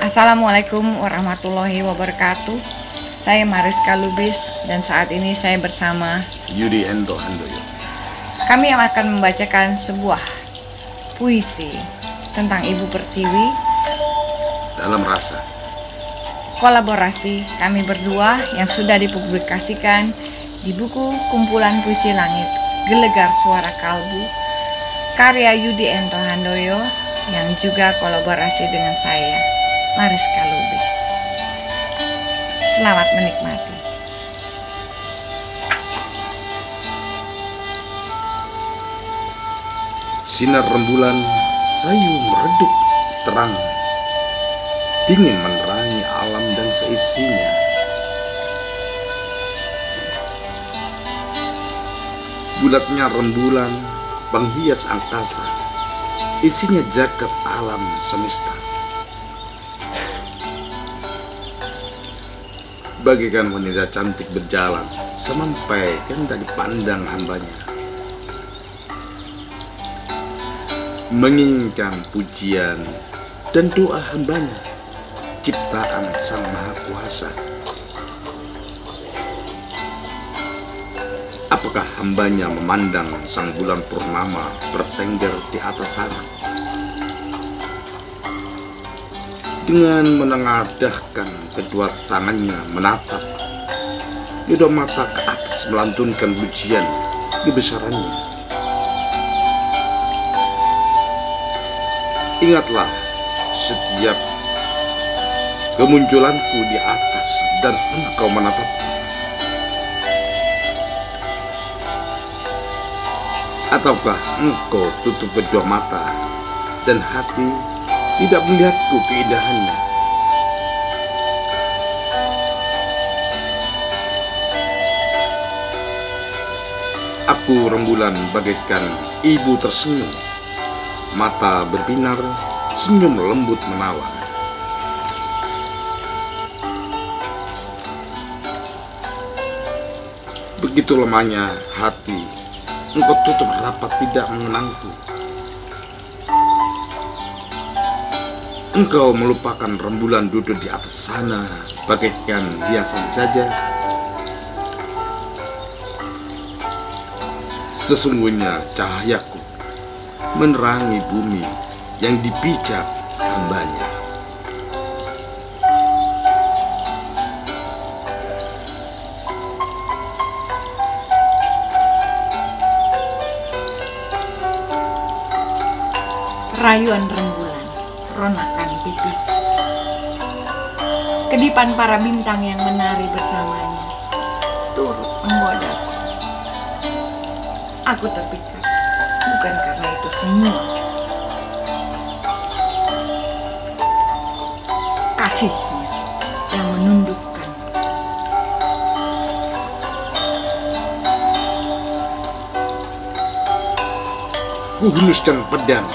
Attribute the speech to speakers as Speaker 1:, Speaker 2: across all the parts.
Speaker 1: Assalamualaikum warahmatullahi wabarakatuh. Saya Mariska Lubis dan saat ini saya bersama
Speaker 2: Yudi Endo Handoyo.
Speaker 1: kami yang akan membacakan sebuah puisi tentang Ibu Pertiwi,
Speaker 2: Dalam rasa,
Speaker 1: kolaborasi kami berdua yang sudah dipublikasikan di buku kumpulan puisi langit Gelegar Suara Kalbu karya Yudi Ento Handoyo yang juga kolaborasi dengan saya Mariska Lubis. Selamat menikmati.
Speaker 2: sinar rembulan sayu meredup terang. Dingin menerangi alam dan seisinya. Bulatnya rembulan penghias angkasa. Isinya jagat alam semesta. Bagikan wanita cantik berjalan sampai dari pandang hambanya. menginginkan pujian dan doa hambanya ciptaan sang maha kuasa apakah hambanya memandang sang bulan purnama bertengger di atas sana dengan menengadahkan kedua tangannya menatap kedua mata ke atas melantunkan pujian kebesarannya Ingatlah setiap kemunculanku di atas dan engkau menatap. Ataukah engkau tutup kedua mata dan hati tidak melihatku keindahannya? Aku rembulan bagaikan ibu tersenyum mata berbinar, senyum lembut menawan. Begitu lemahnya hati, engkau tutup rapat tidak mengenangku. Engkau melupakan rembulan duduk di atas sana, bagaikan hiasan saja. Sesungguhnya cahayaku menerangi bumi yang dipijak hambanya.
Speaker 1: Rayuan rembulan, ronakan pipi. Kedipan para bintang yang menari bersamanya, turut menggodaku. Aku terpikat, bukan karena itu semua. Kasihnya yang menundukkan.
Speaker 2: Kuhunuskan pedang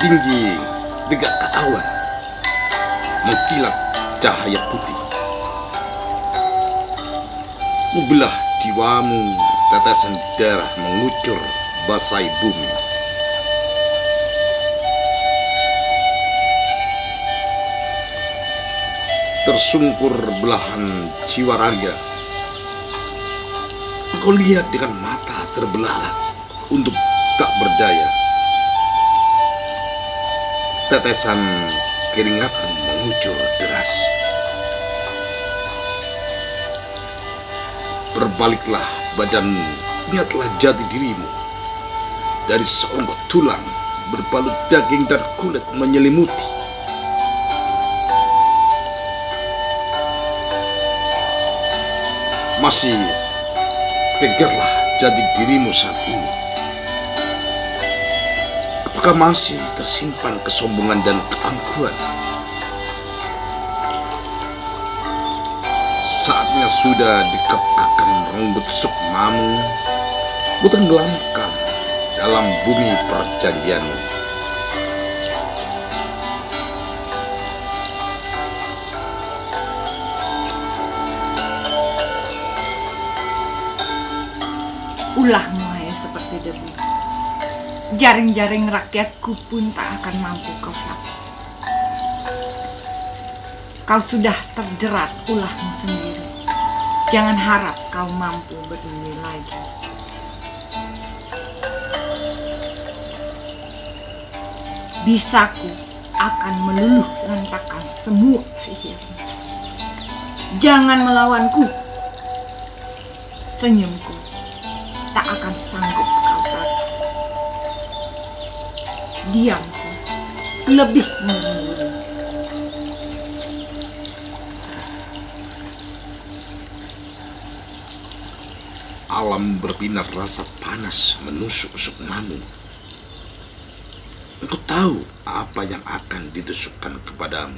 Speaker 2: tinggi tegak ke awan mengkilat cahaya putih. Membelah jiwamu tetesan darah mengucur basai bumi. Tersungkur belahan jiwa raga kau lihat dengan mata terbelalak untuk tak berdaya tetesan keringatmu mengucur deras. Berbaliklah badanmu, lihatlah jati dirimu. Dari seonggok tulang, berbalut daging dan kulit menyelimuti. Masih tegarlah jati dirimu saat ini. Apakah masih tersimpan kesombongan dan keangkuhan? Saatnya sudah dikepakkan rambut sukmamu, tenggelamkan dalam bumi perjanjianmu.
Speaker 1: Debu. Jaring-jaring rakyatku pun tak akan mampu kefak. Kau sudah terjerat ulahmu sendiri. Jangan harap kau mampu berdiri lagi. Bisaku akan meluluh lantakan semua sihirmu. Jangan melawanku. Senyumku tak akan sanggup Diamku lebih.
Speaker 2: Alam berbinar rasa panas menusuk sukmamu. Engkau tahu apa yang akan ditusukkan kepadamu.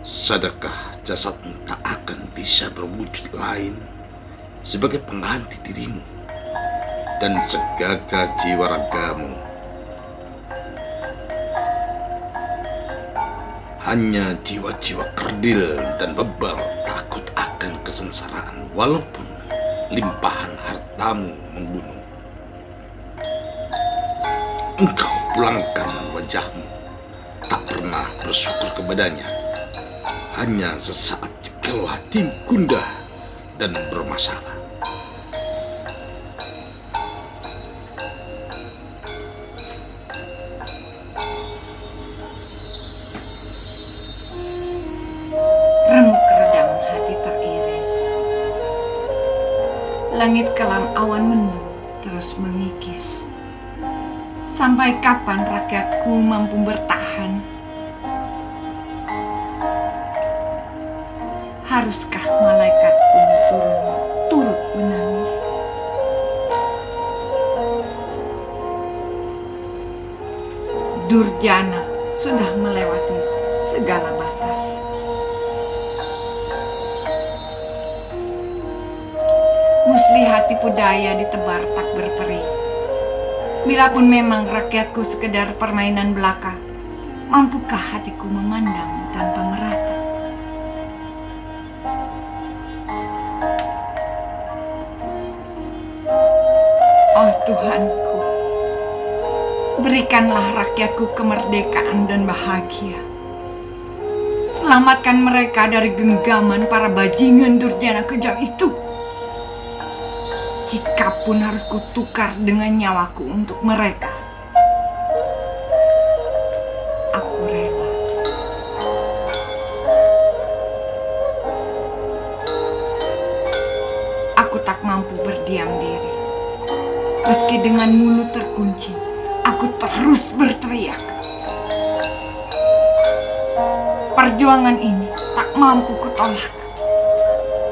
Speaker 2: Sadarkah jasadmu tak akan bisa berwujud lain sebagai pengganti dirimu dan segaga jiwa ragamu. Hanya jiwa-jiwa kerdil dan bebal takut akan kesengsaraan walaupun limpahan hartamu membunuh. Engkau pulangkan wajahmu, tak pernah bersyukur kepadanya. Hanya sesaat kalau hatimu gundah dan bermasalah.
Speaker 1: Langit kelam awan mendung terus mengikis. Sampai kapan rakyatku mampu bertahan? Haruskah malaikatku turun turut menangis? Durjana sudah melewati segala batas. Muslihat tipu daya ditebar tak berperi. Bilapun memang rakyatku sekedar permainan belaka, mampukah hatiku memandang tanpa merata? Oh Tuhanku, berikanlah rakyatku kemerdekaan dan bahagia. Selamatkan mereka dari genggaman para bajingan durjana kejam itu. Jikapun harus kutukar dengan nyawaku untuk mereka. Aku rela. Aku tak mampu berdiam diri. Meski dengan mulut terkunci, aku terus berteriak. Perjuangan ini tak mampu kutolak.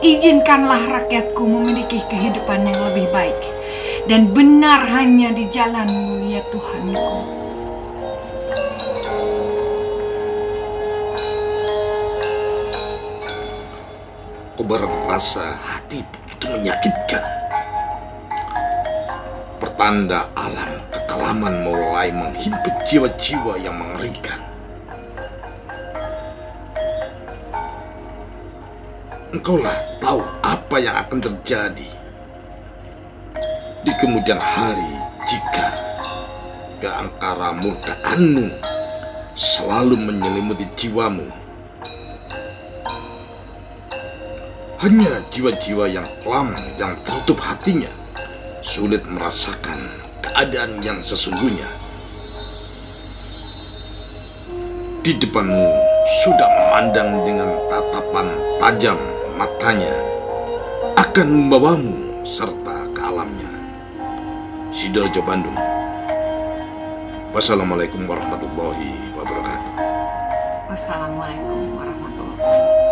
Speaker 1: Izinkanlah rakyatku memiliki kehidupan yang lebih baik dan benar hanya di jalanmu ya Tuhanku.
Speaker 2: Kobaran rasa hati begitu menyakitkan. Pertanda alam kekelaman mulai menghimpit jiwa-jiwa yang mengerikan. Engkaulah tahu apa yang akan terjadi di kemudian hari jika keangkara murkaanmu selalu menyelimuti jiwamu. Hanya jiwa-jiwa yang kelam yang tertutup hatinya sulit merasakan keadaan yang sesungguhnya. Di depanmu sudah memandang dengan tatapan tajam matanya akan membawamu serta ke alamnya. Sidoarjo Bandung. Wassalamualaikum warahmatullahi wabarakatuh.
Speaker 1: Wassalamualaikum warahmatullahi